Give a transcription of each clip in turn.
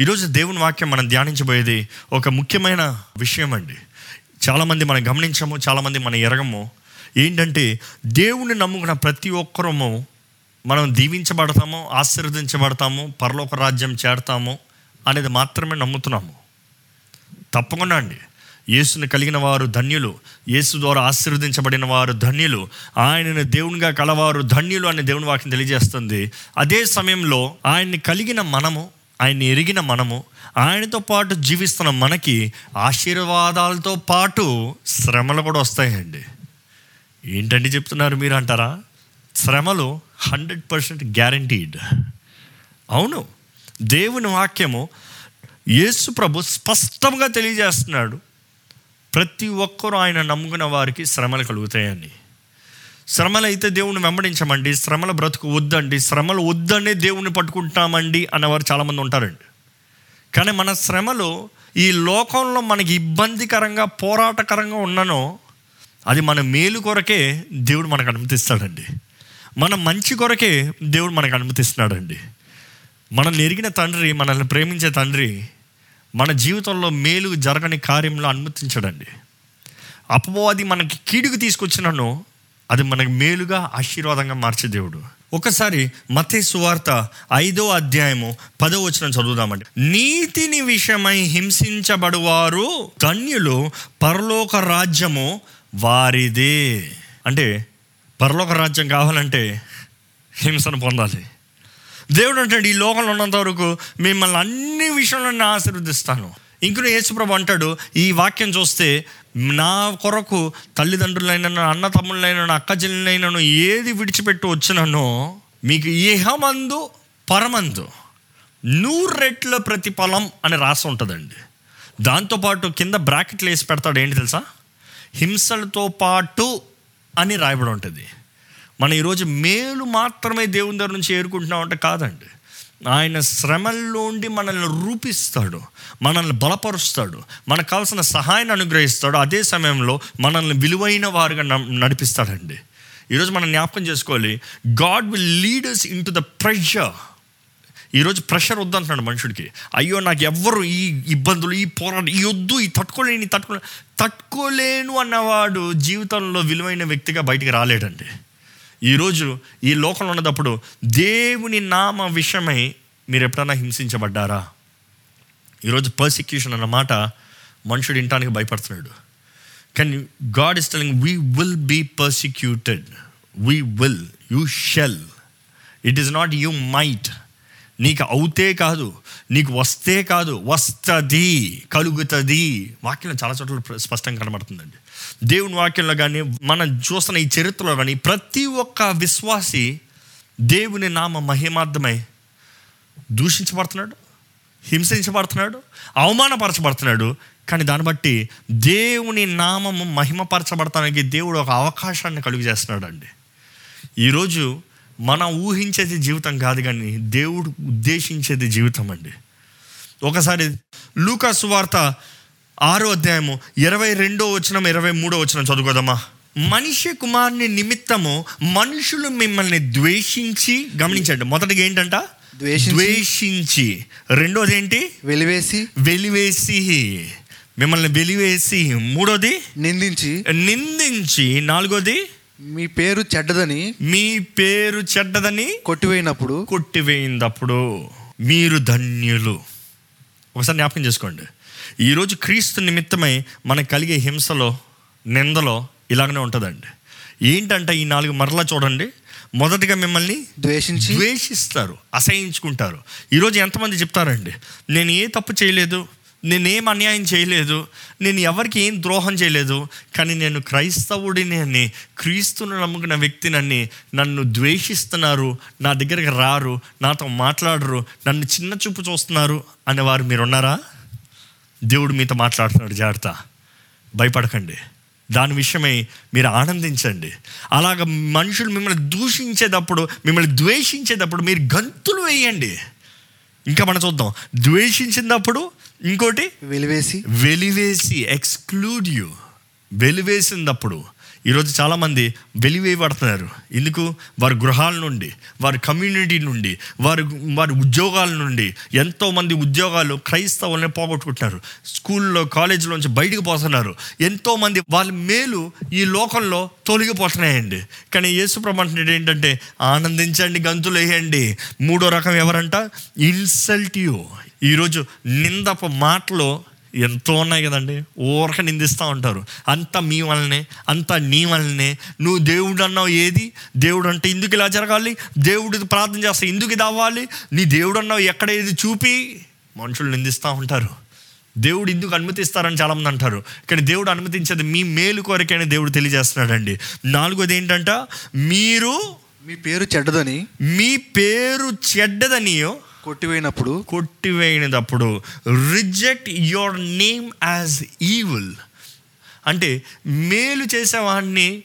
ఈరోజు దేవుని వాక్యం మనం ధ్యానించబోయేది ఒక ముఖ్యమైన విషయం అండి. చాలామంది మనం గమనించము చాలామంది మనం ఎరగము. ఏంటంటే దేవుని నమ్ముకున్న ప్రతి ఒక్కరము మనం దీవించబడతాము ఆశీర్వదించబడతాము పరలోక రాజ్యం చేరతాము అనేది మాత్రమే నమ్ముతున్నాము. తప్పకుండా అండి. యేసుని కలిగిన వారు ధన్యులు యేసు ద్వారా ఆశీర్వదించబడిన వారు ధన్యులు ఆయనను దేవునిగా కలవారు ధన్యులు అని దేవుని వాక్యం తెలియజేస్తుంది. అదే సమయంలో ఆయన్ని కలిగిన మనము ఆయన్ని ఎరిగిన మనము ఆయనతో పాటు జీవిస్తున్న మనకి ఆశీర్వాదాలతో పాటు శ్రమలు కూడా వస్తాయండి. ఏంటండి చెప్తున్నారు మీరు అంటారా శ్రమలు హండ్రెడ్ పర్సెంట్ గ్యారంటీడ్. అవును దేవుని వాక్యము యేసు ప్రభు స్పష్టంగా తెలియజేస్తున్నాడు. ప్రతి ఒక్కరూ ఆయన నమ్ముకున్న వారికి శ్రమలు కలుగుతాయని. శ్రమలు అయితే దేవుని వెంబడించమండి శ్రమల బ్రతుకు వద్దండి శ్రమలు వద్దనే దేవుని పట్టుకుంటామండి అన్నవారు చాలామంది ఉంటారండి. కానీ మన శ్రమలు ఈ లోకంలో మనకి ఇబ్బందికరంగా పోరాటకరంగా ఉన్ననో అది మన మేలు కొరకే దేవుడు మనకు అనుమతిస్తాడండి. మన మంచి కొరకే దేవుడు మనకు అనుమతిస్తున్నాడండి. మనల్ని ఎరిగిన తండ్రి మనల్ని ప్రేమించే తండ్రి మన జీవితంలో మేలు జరగని కార్యంలో అనుమతించడండి. అపవాది మనకి కీడుకు తీసుకొచ్చినను అది మనకు మేలుగా ఆశీర్వాదంగా మార్చే దేవుడు. ఒకసారి మతే సువార్త ఐదో అధ్యాయము పదో వచనం చదువుదామండి. నీతిని విషయమై హింసించబడువారు ధన్యులు పరలోక రాజ్యము వారిదే. అంటే పరలోక రాజ్యం కావాలంటే హింసను పొందాలి. దేవుడు అంటే ఈ లోకంలో ఉన్నంత వరకు మిమ్మల్ని అన్ని విషయంలో ఆశీర్వదిస్తాను. ఇంకొన యేసుప్రభు అంటాడు ఈ వాక్యం చూస్తే నా కొరకు తల్లిదండ్రులైనను అన్న తమ్ముళ్ళైనను అక్క ఏది విడిచిపెట్టి వచ్చినానో మీకు ఇహమందు పరమందు నూరు రెట్ల ప్రతిఫలం అని రాసి ఉంటుందండి. దాంతోపాటు కింద బ్రాకెట్లు వేసి పెడతాడు ఏంటి తెలుసా? హింసలతో పాటు అని రాయబడి ఉంటుంది. మనం ఈరోజు మేలు మాత్రమే దేవుని దగ్గర నుంచి ఏరుకుంటున్నాం అంటే కాదండి. ఆయన శ్రమల్లోండి మనల్ని రూపిస్తాడు మనల్ని బలపరుస్తాడు మనకు కావాల్సిన సహాయాన్ని అనుగ్రహిస్తాడు. అదే సమయంలో మనల్ని విలువైన వారుగా న- నడిపిస్తాడండి. ఈరోజు మనం జ్ఞాపకం చేసుకోవాలి God will lead us into the pressure ఈరోజు ప్రెషర్ వద్దంటున్నాడు మనుషుడికి. అయ్యో నాకు ఎవ్వరు ఈ ఇబ్బందులు ఈ పోరాటం ఈ వద్దు ఈ తట్టుకోలేని తట్టుకోలే తట్టుకోలేను అన్నవాడు జీవితంలో విలువైన వ్యక్తిగా బయటికి రాలేడండి. ఈరోజు ఈ లోకంలో ఉన్నప్పుడు దేవుని నామ విషయమై మీరు ఎప్పుడైనా హింసించబడ్డారా? ఈరోజు పర్సిక్యూషన్ అన్న మాట మనుషుడు ఇంటానికి భయపడుతున్నాడు. కానీ God is telling we will be persecuted we will you shall it is not you might నీకు అవుతే కాదు నీకు వస్తే కాదు వస్తుంది కలుగుతుంది. వాక్యం చాలా చోట్ల స్పష్టంగా కనబడుతుందండి. దేవుని వాక్యంలో కానీ మనం చూస్తున్న ఈ చరిత్రలో కానీ ప్రతి ఒక్క విశ్వాసి దేవుని నామ మహిమార్థమై దూషించబడుతున్నాడు హింసించబడుతున్నాడు అవమానపరచబడుతున్నాడు. కానీ దాన్ని బట్టి దేవుని నామము మహిమపరచబడటానికి దేవుడు ఒక అవకాశాన్ని కలుగు చేస్తున్నాడు అండి ఈరోజు మనం ఊహించేది జీవితం కాదు కానీ దేవుడు ఉద్దేశించేది జీవితం అండి. ఒకసారి లూకా సువార్త ఆరో అధ్యాయము ఇరవై రెండో వచనం ఇరవై మూడో వచనం చదువుకోదమ్మా. మనిషి కుమారుని నిమిత్తము మనుషులు మిమ్మల్ని ద్వేషించి గమనించండి మొదటిగా ఏంటంట? ద్వేషించి- ద్వేషించి. రెండోది ఏంటి? వెలివేసి. వెలివేసి. మిమ్మల్ని వెలివేసి. మూడోది? నిందించి. నిందించి. నాలుగోది? మీ పేరు చెడ్డదని మీ పేరు చెడ్డదని కొట్టివేయినప్పుడు? కొట్టివేయిందప్పుడు మీరు ధన్యులు. ఒకసారి జ్ఞాపకం చేసుకోండి. ఈరోజు క్రీస్తు నిమిత్తమై మనకు కలిగే హింసలో నిందలో ఇలాగనే ఉంటుందండి. ఏంటంటే ఈ నాలుగు మరలా చూడండి. మొదటిగా మిమ్మల్ని ద్వేషించి ద్వేషిస్తారు అసహించుకుంటారు. ఈరోజు ఎంతమంది చెప్తారండి? నేను ఏ తప్పు చేయలేదు నేనేం అన్యాయం చేయలేదు నేను ఎవరికి ఏం ద్రోహం చేయలేదు కానీ నేను క్రైస్తవుడిని అని క్రీస్తును నమ్ముకున్న వ్యక్తినని నన్ను ద్వేషిస్తున్నారు నా దగ్గరికి రారు నాతో మాట్లాడరు నన్ను చిన్న చూపు చూస్తున్నారు అనేవారు మీరు ఉన్నారా దేవుడు మీతో మాట్లాడుతున్నాడు జాగ్రత్త. భయపడకండి. దాని విషయమై మీరు ఆనందించండి. అలాగ మనుషులు మిమ్మల్ని దూషించేటప్పుడు మిమ్మల్ని ద్వేషించేటప్పుడు మీరు గంతులు వేయండి. ఇంకా మనం చూద్దాం. ద్వేషించినప్పుడు ఇంకోటి వెలివేసి. వెలివేసి ఎక్స్క్లూడ్ యూ వెలివేసినప్పుడు. ఈరోజు చాలామంది వెలివేయబడుతున్నారు. ఎందుకు? వారి గృహాల నుండి వారి కమ్యూనిటీ నుండి వారి వారి ఉద్యోగాల నుండి ఎంతోమంది ఉద్యోగాలు క్రైస్తవుల్ని పోగొట్టుకుంటున్నారు. స్కూల్లో కాలేజీలోంచి బయటకు పోతున్నారు. ఎంతోమంది వాళ్ళ మేలు ఈ లోకంలో తొలగిపోతున్నాయండి. కానీ యేసుప్రభు అంటున్నాడు ఏంటంటే ఆనందించండి గంతులు వేయండి. మూడో రకం ఎవరంట? ఇన్సల్ట్ యూ ఈరోజు నిందపు మాటలు ఎంతో ఉన్నాయి కదండి. ఊరక నిందిస్తూ ఉంటారు. అంతా మీ వల్లనే అంతా నీ వల్లనే. నువ్వు దేవుడు అన్నావు ఏది? దేవుడు అంటే ఎందుకు ఇలా జరగాలి. దేవుడికి ప్రార్థన చేస్తే ఎందుకు ఇది అవ్వాలి. నీ దేవుడు అన్నావు ఎక్కడ ఏది చూపి? మనుషులు నిందిస్తూ ఉంటారు. దేవుడు ఎందుకు అనుమతిస్తారని చాలామంది అంటారు. కానీ దేవుడు అనుమతించేది మీ మేలు కొరకైనా దేవుడు తెలియజేస్తున్నాడండి. నాలుగోది ఏంటంట? మీరు మీ పేరు చెడ్డదని మీ పేరు చెడ్డదనియో కొట్టివేయినప్పుడు? కొట్టివేయినప్పుడు. Reject your name as evil అంటే మేలు చేసేవాడిని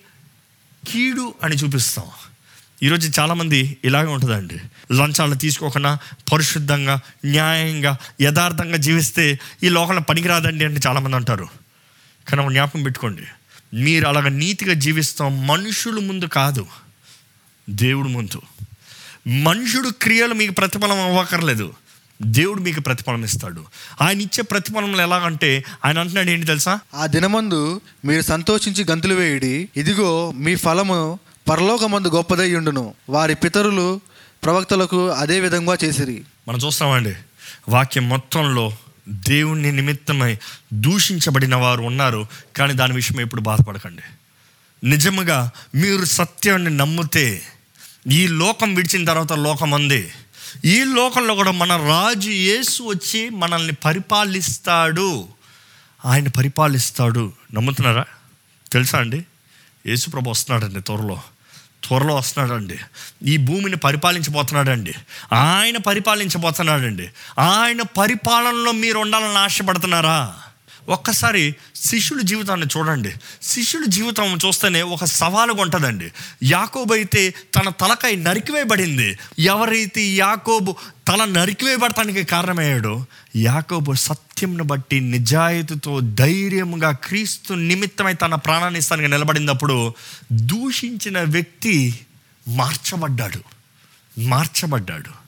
కీడు అని చూపిస్తాం. ఈరోజు చాలామంది ఇలాగే ఉంటుందండి. లంచాలు తీసుకోకుండా పరిశుద్ధంగా న్యాయంగా యథార్థంగా జీవిస్తే ఈ లోకంలో పనికిరాదండి అని చాలామంది అంటారు. కానీ జ్ఞాపకం పెట్టుకోండి. మీరు అలాగ నీతిగా జీవిస్తాం మనుషుల ముందు కాదు దేవుడు ముందు. మనుషుడు క్రియలు మీకు ప్రతిఫలం అవ్వకర్లేదు దేవుడు మీకు ప్రతిఫలం ఇస్తాడు. ఆయన ఇచ్చే ప్రతిఫలంలో ఎలాగంటే ఆయన అంటున్నాడు ఏంటి తెలుసా? ఆ దినమందు మీరు సంతోషించి గంతులు వేయుడి ఇదిగో మీ ఫలము పరలోకమందు గొప్పదై ఉండును. వారి పితరులు ప్రవక్తలకు అదే విధంగా చేసిరి. మనం చూస్తామండి వాక్యం మొత్తంలో దేవుని నిమిత్తమై దూషించబడిన వారు ఉన్నారు కానీ దాని విషయం ఎప్పుడు బాధపడకండి. నిజముగా మీరు సత్యాన్ని నమ్మితే ఈ లోకం విడిచిన తర్వాత లోకం ఉంది ఈ లోకంలో కూడా మన రాజు యేసు వచ్చి మనల్ని పరిపాలిస్తాడు. ఆయన పరిపాలిస్తాడు. నమ్ముతున్నారా? తెలుసా అండి? యేసు ప్రభు వస్తున్నాడండి త్వరలో. త్వరలో వస్తున్నాడండి. ఈ భూమిని పరిపాలించబోతున్నాడండి. ఆయన పరిపాలించబోతున్నాడండి. ఆయన పరిపాలనలో మీరు ఉండాలని ఆశపడుతున్నారా? ఒక్కసారి శిష్యుల జీవితాన్ని చూడండి. శిష్యుల జీవితం చూస్తేనే ఒక సవాలుగా ఉంటుందండి. యాకోబు అయితే తన తలకై నరికివేయబడింది. ఎవరైతే యాకోబు తల నరికివేయబడటానికి కారణమయ్యాడో యాకోబు సత్యంను బట్టి నిజాయితీతో ధైర్యంగా క్రీస్తు నిమిత్తమై తన ప్రాణాన్ని ఇస్తానికి నిలబడినప్పుడు దూషించిన వ్యక్తి మార్చబడ్డాడు. మార్చబడ్డాడు.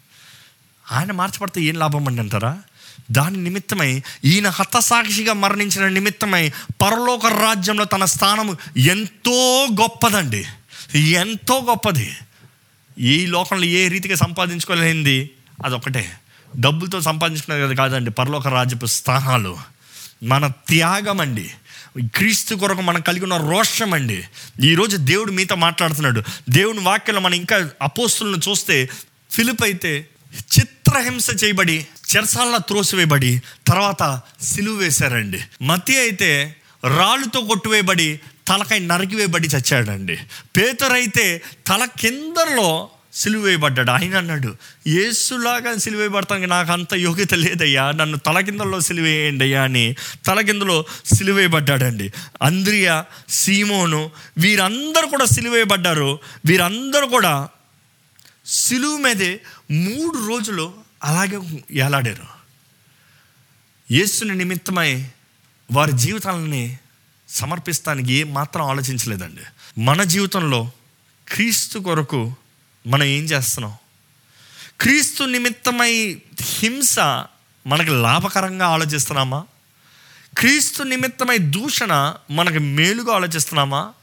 ఆయన మార్చబడితే ఏం లాభం అండి అంటారా? దాని నిమిత్తమై ఈయన హతసాక్షిగా మరణించిన నిమిత్తమై పరలోక రాజ్యంలో తన స్థానము ఎంతో గొప్పదండి. ఎంతో గొప్పది. ఈ లోకంలో ఏ రీతిగా సంపాదించుకోలేనిది అదొకటే డబ్బులతో సంపాదించుకునేది కాదండి పరలోక రాజ్యపు స్థానాలు. మన త్యాగం అండి క్రీస్తు కొరకు మనం కలిగి ఉన్న రోషం అండి ఈరోజు దేవుడు మీతో మాట్లాడుతున్నాడు. దేవుని వాక్యంలో మనం ఇంకా అపోస్తులను చూస్తే ఫిలిప్ అయితే చిత్రహింస చేయబడి చెరసాలన త్రోసివేయబడి తర్వాత సిలువ వేశారండి. మతి అయితే రాళ్ళుతో కొట్టువేయబడి తలకై నరికివేయబడి చచ్చాడండి. పేతరైతే తల కిందలో సిలువేయబడ్డాడు ఆయన అన్నాడు ఏసులాగా సిలువేయబడతానికి నాకు అంత యోగ్యత లేదయ్యా. నన్ను తల కిందలో సిలువేయండి అయ్యా అని తల కిందలో సిలువేయబడ్డాడండి అంద్రియా సీమోను వీరందరూ కూడా సిలువేయబడ్డారు వీరందరూ కూడా సిలువు మీదే మూడు రోజులు అలాగే ఏలాడారు. యేసుని నిమిత్తమై వారి జీవితాలని సమర్పిస్తానికి ఏ మాత్రం ఆలోచించలేదండి. మన జీవితంలో క్రీస్తు కొరకు మనం ఏం చేస్తున్నాం? క్రీస్తు నిమిత్తమై హింస మనకు లాభకరంగా ఆలోచిస్తున్నామా? క్రీస్తు నిమిత్తమై దూషణ మనకు మేలుగా ఆలోచిస్తున్నామా?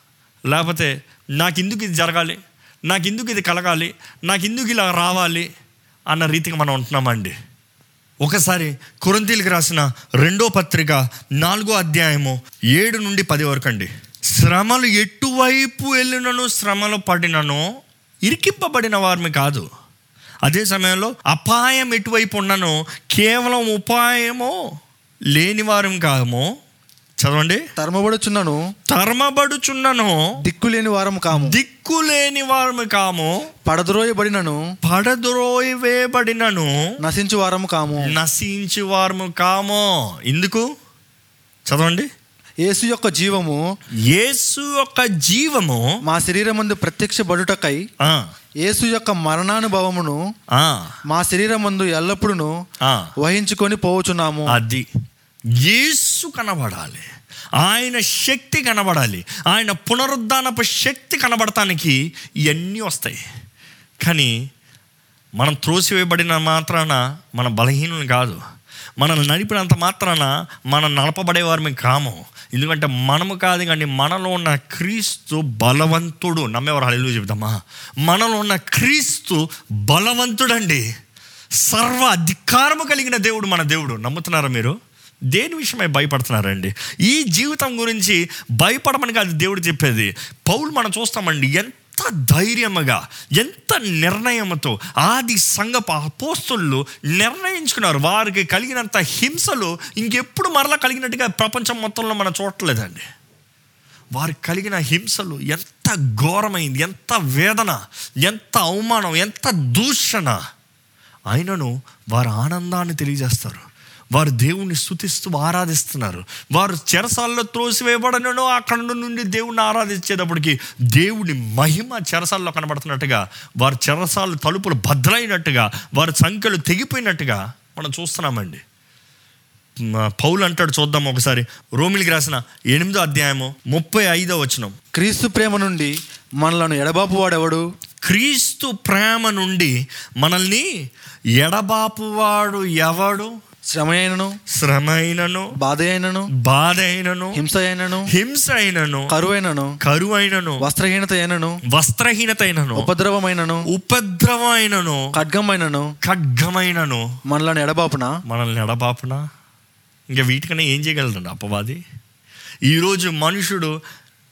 లేకపోతే నాకు ఎందుకు ఇది జరగాలి? నాకు ఎందుకు ఇది కలగాలి నాకు ఎందుకు ఇలా రావాలి అన్న రీతిగా మనం ఉంటున్నామండి. ఒకసారి కురంతీలకు రాసిన రెండో పత్రిక నాలుగో అధ్యాయము ఏడు నుండి పది వరకు అండి శ్రమలు ఎటువైపు వెళ్ళినను శ్రమలు పడినను ఇరికింపబడిన వారిని కాదు. అదే సమయంలో అపాయం ఎటువైపు ఉన్నను కేవలం ఉపాయమో లేని వారం కాము చదవండి. తరమబడుచున్నను. తరమబడుచున్నను. దిక్కులేని వారము కాము. దిక్కు లేని వారము కాము. పడద్రోయబడినను. పడద్రోయవేయబడినను నశించు వారము కాము. నశించి వారము కామో. ఎందుకు? చదవండి. యేసు యొక్క జీవము యేసు యొక్క జీవము మా శరీరమందు ప్రత్యక్ష బడుటకై యేసు యొక్క మరణానుభవమును మా శరీరమందు ఎల్లప్పుడూ వహించుకొని పోవచున్నాము. అది. యేసు కనబడాలి. ఆయన శక్తి కనబడాలి. ఆయన పునరుద్ధానపు శక్తి కనబడటానికి ఇవన్నీ వస్తాయి. కానీ మనం త్రోసివేయబడిన మాత్రాన మన బలహీనులు కాదు. మనల్ని నడిపినంత మాత్రాన మనం నడపబడేవారు కాము. ఎందుకంటే మనము కాదు కానీ మనలో ఉన్న క్రీస్తు బలవంతుడు. నమ్మేవారు హలో చెబుతామా మనలో ఉన్న క్రీస్తు బలవంతుడండి. సర్వ అధికారము కలిగిన దేవుడు మన దేవుడు. నమ్ముతున్నారా మీరు? దేని విషయమై భయపడుతున్నారండి? ఈ జీవితం గురించి భయపడమని కాదు దేవుడు చెప్పేది. పౌలు మనం చూస్తామండి ఎంత ధైర్యముగా ఎంత నిర్ణయంతో ఆది సంగప అపోస్తులు నిర్ణయించుకున్నారు. వారికి కలిగినంత హింసలు ఇంకెప్పుడు మరలా కలిగినట్టుగా ప్రపంచం మొత్తంలో మనం చూడలేదండి వారికి కలిగిన హింసలు ఎంత ఘోరమైంది ఎంత వేదన ఎంత అవమానం ఎంత దూషణ. అయినను వారు ఆనందాన్ని తెలియజేస్తారు. వారు దేవుణ్ణి స్థుతిస్తూ ఆరాధిస్తున్నారు. వారు చెరసాల్లో త్రోసివేయబడనో అక్కడ నుండి దేవుణ్ణి ఆరాధించేటప్పటికి దేవుని మహిమ చెరసాల్లో కనబడుతున్నట్టుగా వారు చెరసాలు తలుపులు భద్రైనట్టుగా వారి సంఖ్యలు తెగిపోయినట్టుగా మనం చూస్తున్నామండి. పౌలు అంటాడు చూద్దాం ఒకసారి. రోమిలికి రాసిన ఎనిమిదో అధ్యాయము ముప్పై ఐదో వచనం. క్రీస్తు ప్రేమ నుండి మనలను ఎడబాపు వాడెవడు? క్రీస్తు ప్రేమ నుండి మనల్ని ఎడబాపువాడు ఎవడు? శ్రమ అయినను శ్రమ అయినను బాధ అయినను బాధ అయినను హింస అయినను హింస అయినను కరువైనను కరువు అయినను వస్త్రహీనత అయినను వస్త్రహీనత అయినను ఉపద్రవమైనను ఉపద్రవమైనను ఖడ్గమైనను ఖడ్గమైనను. మనలను ఎడబాపున? మనల్ని ఎడబాపునా? ఇంకా వీటికన్నా ఏం చేయగలరండి అపవాది? ఈరోజు మనుషుడు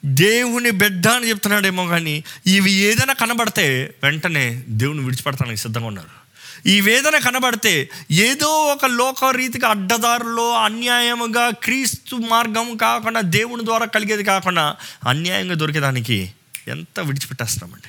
దేవుని బిడ్డ అని చెప్తున్నాడేమో కానీ ఇవి ఏదైనా కనబడితే వెంటనే దేవుని విడిచిపెడతానికి సిద్ధంగా ఉన్నారు. ఈ వేదన కనబడితే ఏదో ఒక లోక రీతిగా అడ్డదారులో అన్యాయముగా క్రీస్తు మార్గం కాకుండా దేవుని ద్వారా కలిగేది కాకుండా అన్యాయంగా దొరికేదానికి ఎంత విడిచిపెట్టేస్తున్నామండి.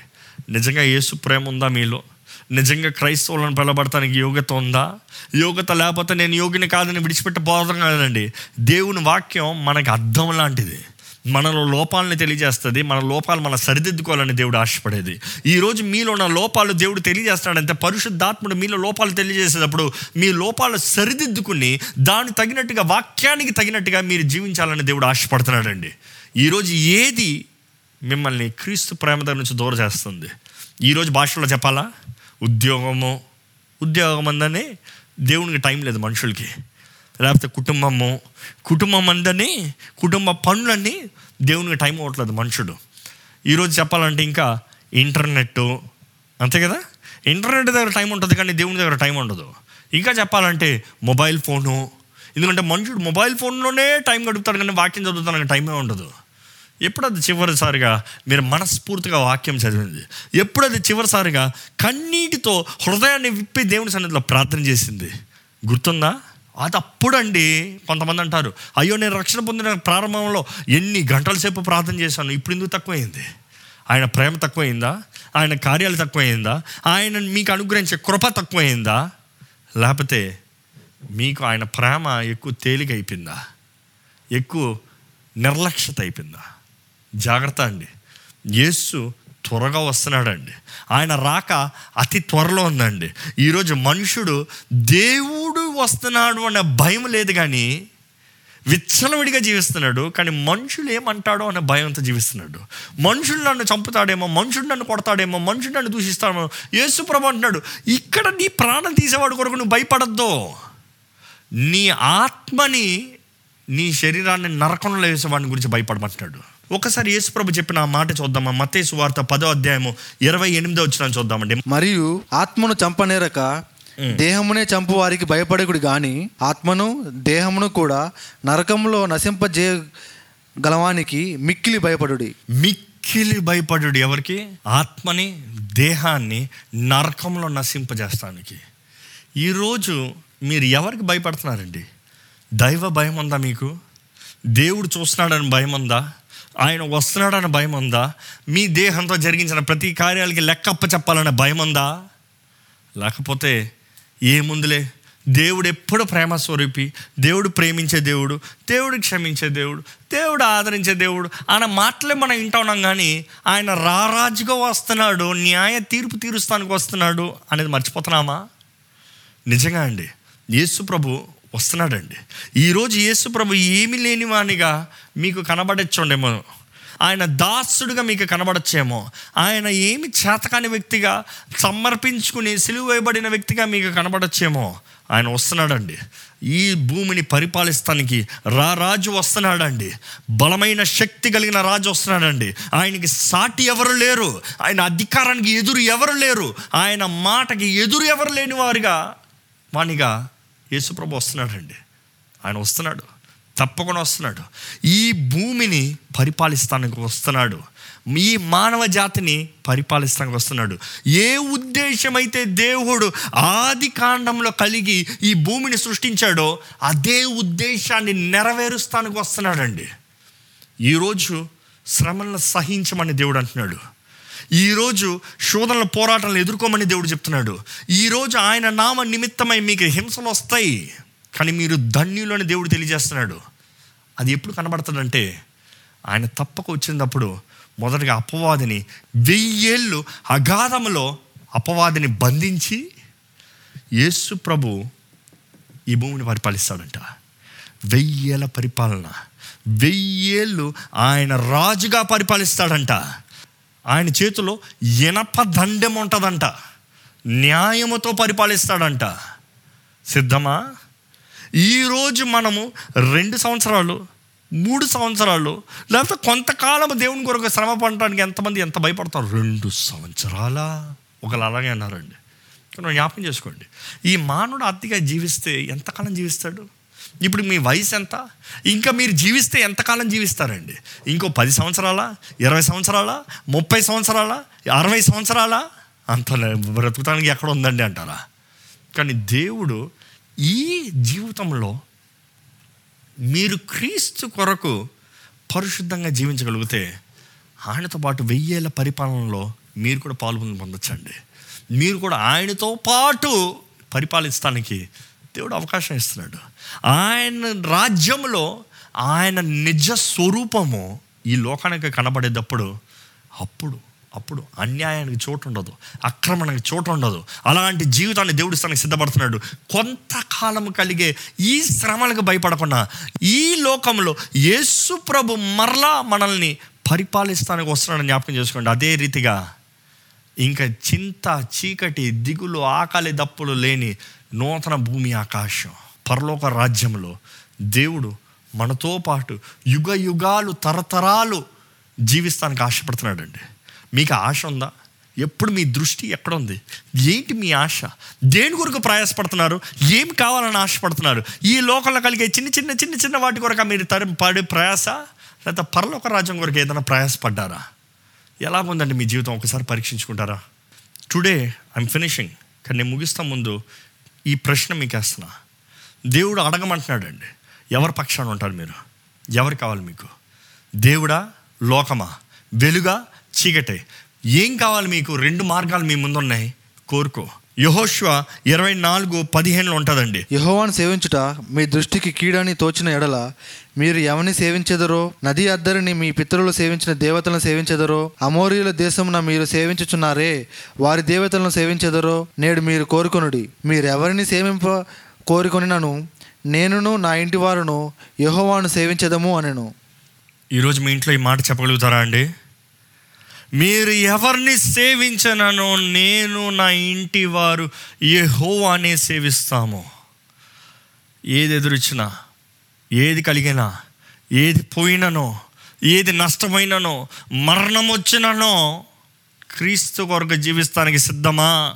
నిజంగా యేసు ప్రేమ ఉందా మీలో? నిజంగా క్రైస్తవులను పిలబడటానికి యోగ్యత ఉందా? యోగ్యత లేకపోతే నేను యోగిని కాదని విడిచిపెట్టబోదం కాదండి దేవుని వాక్యం మనకు అర్థం లాంటిది. మనలో లోపాలని తెలియజేస్తుంది మన లోపాలు మనం సరిదిద్దుకోవాలని దేవుడు ఆశపడేది. ఈరోజు మీలో ఉన్న లోపాలు దేవుడు తెలియజేస్తాడంటే పరిశుద్ధాత్ముడు మీలో లోపాలు తెలియజేసేటప్పుడు మీ లోపాలు సరిదిద్దుకుని దానికి తగినట్టుగా వాక్యానికి తగినట్టుగా మీరు జీవించాలని దేవుడు ఆశపడుతున్నాడండి. ఈరోజు ఏది మిమ్మల్ని క్రీస్తు ప్రేమ నుంచి దూరం చేస్తుంది? ఈరోజు భాషలో చెప్పాలా? ఉద్యోగము. ఉద్యోగం అందని దేవునికి టైం లేదు మనుషులకి. లేకపోతే కుటుంబము కుటుంబం అందని కుటుంబ పనులన్నీ దేవునికి టైం అవ్వట్లేదు మనుషుడు. ఈరోజు చెప్పాలంటే ఇంకా ఇంటర్నెట్ అంతే కదా? ఇంటర్నెట్ దగ్గర టైం ఉంటుంది కానీ దేవుని దగ్గర టైం ఉండదు. ఇంకా చెప్పాలంటే మొబైల్ ఫోను ఎందుకంటే మనుషుడు మొబైల్ ఫోన్లోనే టైం గడుపుతాడు కానీ వాక్యం చదువుతానికి టైమే ఉండదు. ఎప్పుడు అది చివరిసారిగా మీరు మనస్ఫూర్తిగా వాక్యం చదివింది? ఎప్పుడు అది చివరిసారిగా కన్నీటితో హృదయాన్ని విప్పి దేవుని సన్నిధిలో ప్రార్థన చేసింది? గుర్తుందా? అది అప్పుడండి కొంతమంది అంటారు అయ్యో నేను రక్షణ పొందిన ప్రారంభంలో ఎన్ని గంటల సేపు ప్రార్థన చేశాను ఇప్పుడు ఎందుకు తక్కువైంది? ఆయన ప్రేమ తక్కువైందా? ఆయన కార్యాలు తక్కువైందా? ఆయన మీకు అనుగ్రహించే కృప తక్కువైందా? లేకపోతే మీకు ఆయన ప్రేమ ఎక్కువ తేలిక అయిపోయిందా ఎక్కువ నిర్లక్ష్యత అయిపోయిందా? జాగ్రత్త అండి. యేసు త్వరగా వస్తున్నాడండి. ఆయన రాక అతి త్వరలో ఉందండి. ఈరోజు మనుషుడు దేవుడు వస్తున్నాడు అనే భయం లేదు కానీ విచ్చలవిడిగా జీవిస్తున్నాడు కానీ మనుషులు ఏమంటాడో అనే భయంతో జీవిస్తున్నాడు. మనుషులు నన్ను చంపుతాడేమో మనుషుడు నన్ను కొడతాడేమో మనుషుడు నన్ను దూషిస్తాడేమో. యేసుప్రభు అంటున్నాడు ఇక్కడ నీ ప్రాణం తీసేవాడు కొరకు నువ్వు భయపడద్దు. నీ ఆత్మని నీ శరీరాన్ని నరకంలో వేసేవాడిని గురించి భయపడమంటున్నాడు. ఒకసారి యేసుప్రభు చెప్పిన ఆ మాట చూద్దామా? మతేసు వార్త పదో అధ్యాయము ఇరవై ఎనిమిదో వచ్చిన చూద్దామండి. మరియు ఆత్మను చంపనేరక దేహమునే చంపు వారికి భయపడకుడు గాని ఆత్మను దేహమును కూడా నరకంలో నశింపజే గలవానికి మిక్కిలి భయపడుడి. మిక్కిలి భయపడు ఎవరికి? ఆత్మని దేహాన్ని నరకంలో నశింపజేస్తానికి. ఈరోజు మీరు ఎవరికి భయపడుతున్నారండి? దైవ భయం ఉందా మీకు? దేవుడు చూస్తున్నాడని భయం ఉందా ఆయన వస్తున్నాడని భయం ఉందా మీ దేహంతో జరిగించిన ప్రతి కార్యాలకి లెక్కప్ప చెప్పాలనే భయం ఉందా లేకపోతే ఏముందిలే? దేవుడు ఎప్పుడు ప్రేమ స్వరూపి దేవుడు ప్రేమించే దేవుడు దేవుడు క్షమించే దేవుడు దేవుడు ఆదరించే దేవుడు ఆయన మాటలే మనం వింటా ఉన్నాం కానీ ఆయన రారాజుగా వస్తున్నాడు న్యాయ తీర్పు తీరుస్తానికి వస్తున్నాడు అనేది మర్చిపోతున్నామా? నిజంగా అండి. యేసు ప్రభు వస్తున్నాడండి. ఈరోజు యేసు ప్రభు ఏమి లేని వానిగా మీకు కనబడచ్చుండేమో. ఆయన దాసుడుగా మీకు కనబడచ్చేమో. ఆయన ఏమి చేతకాని వ్యక్తిగా సమర్పించుకుని సిలువ వేయబడిన వ్యక్తిగా మీకు కనబడచ్చేమో. ఆయన వస్తున్నాడండి. ఈ భూమిని పరిపాలిస్తానికి రా రాజు వస్తున్నాడండి. బలమైన శక్తి కలిగిన రాజు వస్తున్నాడండి. ఆయనకి సాటి ఎవరు లేరు. ఆయన అధికారానికి ఎదురు ఎవరు లేరు. ఆయన మాటకి ఎదురు ఎవరు లేని వారిగా వానిగా యేసుప్రభు వస్తున్నాడండి. ఆయన వస్తున్నాడు. తప్పకుండా వస్తున్నాడు. ఈ భూమిని పరిపాలిస్తానికి వస్తున్నాడు. ఈ మానవ జాతిని పరిపాలిస్తానికి వస్తున్నాడు. ఏ ఉద్దేశమైతే దేవుడు ఆది కాండంలో కలిగి ఈ భూమిని సృష్టించాడో అదే ఉద్దేశాన్ని నెరవేరుస్తానికి వస్తున్నాడండి. ఈరోజు శ్రమలను సహించమని దేవుడు అంటున్నాడు. ఈరోజు శోధనల పోరాటాలను ఎదుర్కోమని దేవుడు చెప్తున్నాడు. ఈరోజు ఆయన నామ నిమిత్తమై మీకు హింసలు వస్తాయి. కానీ మీరు ధన్యులని దేవుడు తెలియజేస్తున్నాడు. అది ఎప్పుడు కనబడుతుందంటే ఆయన తప్పక వచ్చినప్పుడు మొదటగా అపవాదిని వెయ్యేళ్ళు అగాధములో అపవాదిని బంధించి యేసు ప్రభు ఈ భూమిని పరిపాలిస్తాడంట. వెయ్యేళ్ళ పరిపాలన. వెయ్యేళ్ళు ఆయన రాజుగా పరిపాలిస్తాడంట. ఆయన చేతిలో ఇనప దండెం ఉంటుందంట. న్యాయముతో పరిపాలిస్తాడంట. సిద్ధమా? ఈరోజు మనము రెండు సంవత్సరాలు మూడు సంవత్సరాలు లేకపోతే కొంతకాలం దేవుని కొరకు శ్రమ పడటానికి ఎంతమంది ఎంత భయపడతారు? రెండు సంవత్సరాలా? ఒకళ్ళు అలాగే అన్నారండి. జ్ఞాపకం చేసుకోండి. ఈ మానవుడు అతిగా జీవిస్తే ఎంతకాలం జీవిస్తాడు? ఇప్పుడు మీ వయసు ఎంత? ఇంకా మీరు జీవిస్తే ఎంతకాలం జీవిస్తారండి? ఇంకో పది సంవత్సరాల ఇరవై సంవత్సరాల ముప్పై సంవత్సరాల అరవై సంవత్సరాల? అంత బ్రతుకుతానికి ఎక్కడ ఉందండి అంటారా? కానీ దేవుడు ఈ జీవితంలో మీరు క్రీస్తు కొరకు పరిశుద్ధంగా జీవించగలిగితే ఆయనతో పాటు వెయ్యేళ్ళ పరిపాలనలో మీరు కూడా పాల్గొని పొందొచ్చండి. మీరు కూడా ఆయనతో పాటు పరిపాలిస్తానికి దేవుడు అవకాశం ఇస్తున్నాడు. ఆయన రాజ్యంలో ఆయన నిజ స్వరూపము ఈ లోకానికి కనబడేటప్పుడు అప్పుడు అప్పుడు అన్యాయానికి చోటు ఉండదు అక్రమణకి చోటు ఉండదు. అలాంటి జీవితాన్ని దేవుడు ఇస్తానికి సిద్ధపడుతున్నాడు. కొంతకాలం కలిగే ఈ శ్రమలకు భయపడకుండా ఈ లోకంలో యేసు ప్రభు మరలా మనల్ని పరిపాలిస్తానికి వస్తున్నాడని జ్ఞాపకం చేసుకోండి. అదే రీతిగా ఇంకా చింత చీకటి దిగులు ఆకలి దప్పులు లేని నూతన భూమి ఆకాశం పరలోక రాజ్యంలో దేవుడు మనతో పాటు యుగ యుగాలు తరతరాలు జీవిస్తానికి ఆశపడుతున్నాడండి. మీకు ఆశ ఉందా? ఎప్పుడు మీ దృష్టి ఎక్కడ ఉంది? ఏంటి మీ ఆశ? దేని కొరకు ప్రయాసపడుతున్నారు? ఏం కావాలని ఆశపడుతున్నారు? ఈ లోకంలో కలిగే చిన్న చిన్న చిన్న చిన్న వాటి కొరకు మీరు తరి పడే ప్రయాస? లేదా పరలోక రాజ్యం కొరకు ఏదైనా ప్రయాసపడ్డారా? ఎలా ఉందండి మీ జీవితం? ఒకసారి పరీక్షించుకుంటారా? టుడే ఐఎమ్ ఫినిషింగ్ కానీ నేను ముగిస్తా ముందు ఈ ప్రశ్న మీకు వేస్తున్నా. దేవుడు అడగమంటున్నాడండి. ఎవరి పక్షాన ఉంటారు మీరు? ఎవరు కావాలి మీకు? దేవుడా లోకమా? వెలుగా చీకటే. ఏం కావాలి మీకు? రెండు మార్గాలు మీ ముందున్నాయి. కోరుకో. యహోష్వ ఇరవై నాలుగు పదిహేనులో ఉంటుందండి. యహోవాను సేవించుట మీ దృష్టికి కీడని తోచిన ఎడల మీరు ఎవరిని సేవించెదరో నది అద్దరిని మీ పితరులు సేవించిన దేవతలను సేవించెదరో అమోరియుల దేశమున మీరు సేవించుచున్నారే వారి దేవతలను సేవించెదరో నేడు మీరు కోరుకొనుడి. మీరెవరిని సేవింప కోరుకొనినను? నేనును నా ఇంటి వారును యహోవాను సేవించదము అనెను. ఈరోజు మీ ఇంట్లో ఈ మాట చెప్పగలుగుతారా అండి? మీరు ఎవరిని సేవించనను నేను నా ఇంటి వారు యహోవానే సేవిస్తాము. ఏది ఎదురొచ్చినా ఏది కలిగినా ఏది పోయిననో ఏది నష్టమైననో మరణం వచ్చిననో క్రీస్తు కొరకు జీవిస్తానికి సిద్ధమా?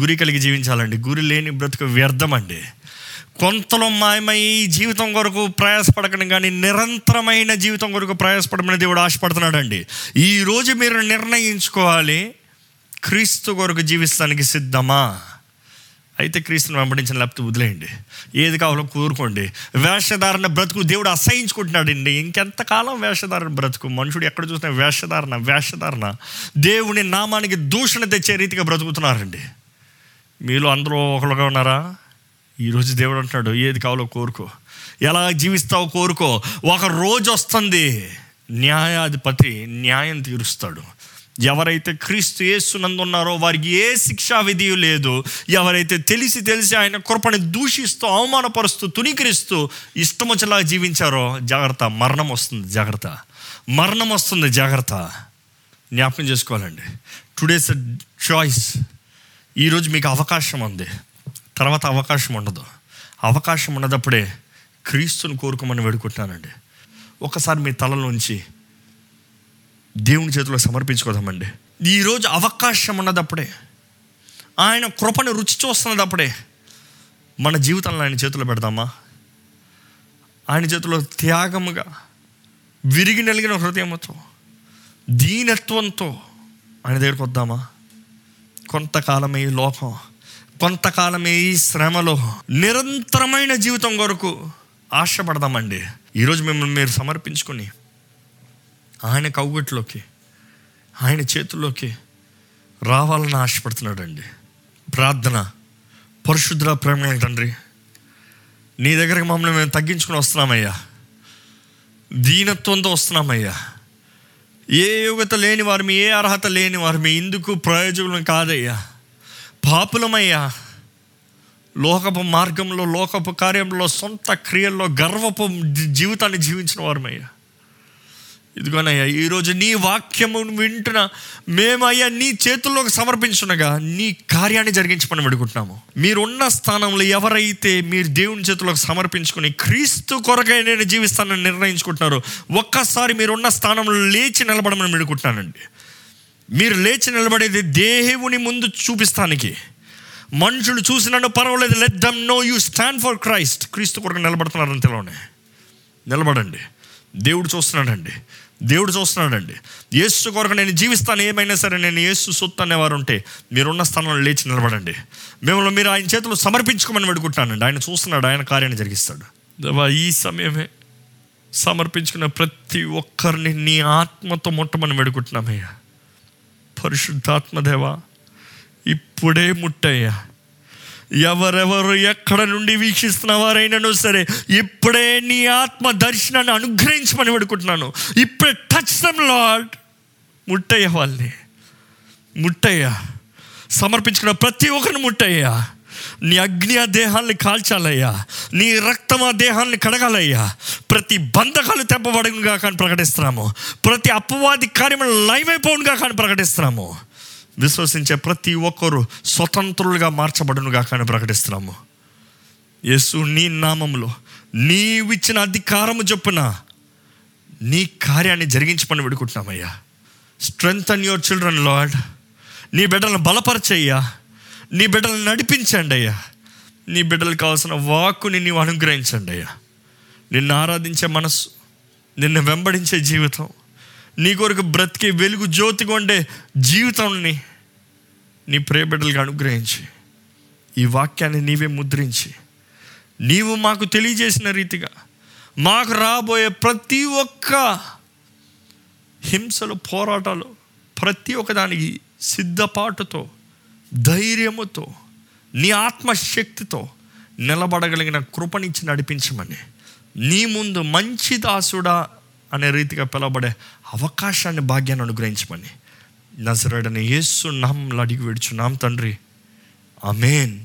గురి కలిగి జీవించాలండి. గురి లేని బ్రతుకు వ్యర్థమండి. కొంతలో మాయమై జీవితం కొరకు ప్రయాసపడకండి కానీ నిరంతరమైన జీవితం కొరకు ప్రయాసపడమని దేవుడు ఆశపడుతున్నాడండి. ఈ రోజు మీరు నిర్ణయించుకోవాలి క్రీస్తు కొరకు జీవిస్తానికి సిద్ధమా? అయితే క్రీస్తుని వెంబడించిన లేకపోతే వదిలేయండి. ఏది కావాలో కోరుకోండి. వేషధారణ బ్రతుకు దేవుడు అసహించుకుంటున్నాడండి. ఇంకెంతకాలం వేషధారణ బ్రతుకు? మనుషుడు ఎక్కడ చూసినా వేషధారణ వేషధారణ. దేవుని నామానికి దూషణ తెచ్చే రీతిగా బ్రతుకుతున్నారండి. మీలో అందరూ ఒకరుగా ఉన్నారా? ఈరోజు దేవుడు అంటున్నాడు ఏది కావాలో కోరుకో. ఎలా జీవిస్తావో కోరుకో. ఒక రోజు వస్తుంది న్యాయాధిపతి న్యాయం తీరుస్తాడు. ఎవరైతే క్రీస్తు యేసునందు ఉన్నారో వారికి ఏ శిక్షా విధి లేదు. ఎవరైతే తెలిసి తెలిసి ఆయన కృపని దూషిస్తూ అవమానపరుస్తూ తునీకరిస్తూ ఇష్టం వచ్చేలా జీవించారో జాగ్రత్త మరణం వస్తుంది జాగ్రత్త. మరణం వస్తుంది జాగ్రత్త. జ్ఞాపకం చేసుకోవాలండి. Today's choice. ఈరోజు మీకు అవకాశం ఉంది. తర్వాత అవకాశం ఉండదు. అవకాశం ఉన్నదప్పుడే క్రీస్తుని కోరుకోమని వేడుకుంటున్నానండి. ఒకసారి మీ తలలోంచి దేవుని చేతిలో సమర్పించుకోదామండి. ఈరోజు అవకాశం ఉన్నదప్పుడే ఆయన కృపను రుచి చూస్తున్నదప్పుడే మన జీవితంలో ఆయన చేతిలో పెడదామా? ఆయన చేతిలో త్యాగముగా విరిగి నలిగిన హృదయంతో దీనత్వంతో ఆయన దగ్గరికి వద్దామా? కొంతకాలమే ఈ లోకం కొంతకాలమే ఈ శ్రమలో నిరంతరమైన జీవితం కొరకు ఆశపడదామండి. ఈరోజు మిమ్మల్ని మీరు సమర్పించుకొని ఆయన కౌగట్లోకి ఆయన చేతుల్లోకి రావాలని ఆశపడుతున్నాడండి. ప్రార్థన పరిశుద్ధ ప్రేమ తండ్రి నీ దగ్గరకు మమ్మల్ని మేము తగ్గించుకుని వస్తున్నామయ్యా. దీనత్వంతో వస్తున్నామయ్యా. ఏ యోగ్యత లేని వారిమి ఏ అర్హత లేని వారిమి ఇందుకు ప్రయోజనం కాదయ్యా. పాపులమయ్యా. లోకపు మార్గంలో లోకపు కార్యంలో సొంత క్రియల్లో గర్వపు జీవితాన్ని జీవించిన వారమయ్యా. ఇదిగోనయ్యా ఈరోజు నీ వాక్యమును వింటున్న మేమయ్యా నీ చేతుల్లోకి సమర్పించుండగా నీ కార్యాన్ని జరిగించమని పెడుకుంటున్నాము మీరున్న స్థానంలో ఎవరైతే మీరు దేవుని చేతుల్లోకి సమర్పించుకుని క్రీస్తు కొరకై నేను జీవిస్తానని నిర్ణయించుకుంటున్నారో ఒక్కసారి మీరున్న స్థానంలో లేచి నిలబడమని పెడుకుంటున్నానండి మీరు లేచి నిలబడేది దేవుని ముందు చూపిస్తానికి. మనుషులు చూసినట్టు పర్వాలేదు let them know you stand for Christ క్రీస్తు కొరకు నిలబడుతున్నారని తెలవనే నిలబడండి. దేవుడు చూస్తున్నాడండి. దేవుడు చూస్తున్నాడండి. యేసు కొరకు నేను జీవిస్తాను ఏమైనా సరే నేను యేసు సొత్తు అనేవారు ఉంటే మీరున్న స్థానంలో లేచి నిలబడండి. మిమ్మల్ని మీరు ఆయన చేతులు సమర్పించుకోమని పెడుకుంటానండి ఆయన చూస్తున్నాడు ఆయన కార్యాన్ని జరిగిస్తాడు. దేవా, ఈ సమయమే సమర్పించుకున్న ప్రతి ఒక్కరిని నీ ఆత్మతో ముట్టమని పెడుకుంటున్నామయ్యా పరిశుద్ధాత్మదేవా ఇప్పుడే ముట్టయ్యా. ఎవరెవరు ఎక్కడ నుండి వీక్షిస్తున్న వారైనాను సరే ఇప్పుడే నీ ఆత్మ దర్శనాన్ని అనుగ్రహించమని పెడుకుంటున్నాను ఇప్పుడే టచ్ దమ్ లాడ్ ముట్టయ్య వాళ్ళని. ముట్టయ్యా. సమర్పించుకున్న ప్రతి ఒక్కరిని ముట్టయ్యా. నీ అగ్ని ఆ దేహాన్ని కాల్చాలయ్యా. నీ రక్తం ఆ దేహాన్ని కడగాలయ్యా. ప్రతి బంధకాలు తెంపబడుగా కానీ ప్రకటిస్తున్నాము. ప్రతి అపవాది కార్యములు లైవ్ అయిపోనుగా కానీ ప్రకటిస్తున్నాము. విశ్వసించే ప్రతి ఒక్కరు స్వతంత్రులుగా మార్చబడునుగా కానీ ప్రకటిస్తున్నాము. యేసు నీ నామంలో నీవిచ్చిన అధికారము చొప్పున నీ కార్యాన్ని జరిగించమని విడుకుంటున్నామయ్యా. Strengthen your children Lord నీ బిడ్డలను బలపరచయ్యా. నీ బిడ్డలు నడిపించండి అయ్యా. నీ బిడ్డలకు కావాల్సిన వాక్కుని నీవు అనుగ్రహించండి అయ్యా. నిన్ను ఆరాధించే మనస్సు నిన్ను వెంబడించే జీవితం నీ కొరకు బ్రతికే వెలుగు జ్యోతిగా ఉండే జీవితాన్ని నీ ప్రియ బిడ్డలకు అనుగ్రహించి ఈ వాక్యాన్ని నీవే ముద్రించి నీవు మాకు తెలియజేసిన రీతిగా మాకు రాబోయే ప్రతి ఒక్క హింసలు పోరాటాలు ప్రతి ఒక్కదానికి సిద్ధపాటుతో ధైర్యముతో నీ ఆత్మశక్తితో నిలబడగలిగిన కృపనిచ్చి నడిపించమని నీ ముందు మంచి దాసుడా అనే రీతిగా పిలవబడే అవకాశాన్ని భాగ్యాన్ని అనుగ్రహించమని. నజరడని యేసు నామంలో అడిగి విడుచున్నాం తండ్రి. అమేన్